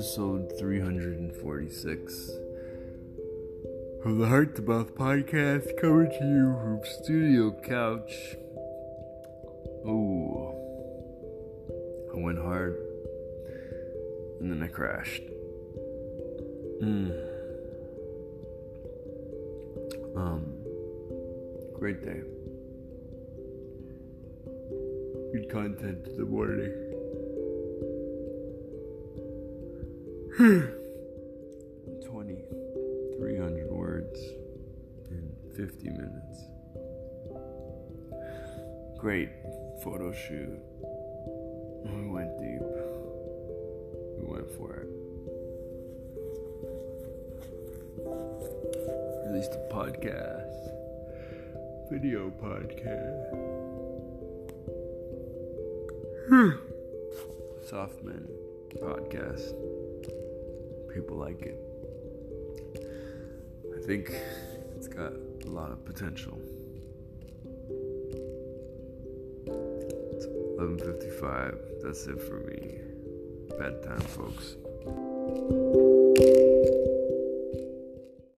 episode 346 of the Heart to Mouth podcast coming to you from Studio Couch. Ooh, I went hard and then I crashed. Mm. Um, great day. Good content in the morning. 20, 300 words in 50 minutes. Great photo shoot. We went deep. We went for it. Released a podcast, video podcast. Hmm. Softman podcast. People like it. I think it's got a lot of potential. It's 11:55. That's it for me. Bedtime, folks.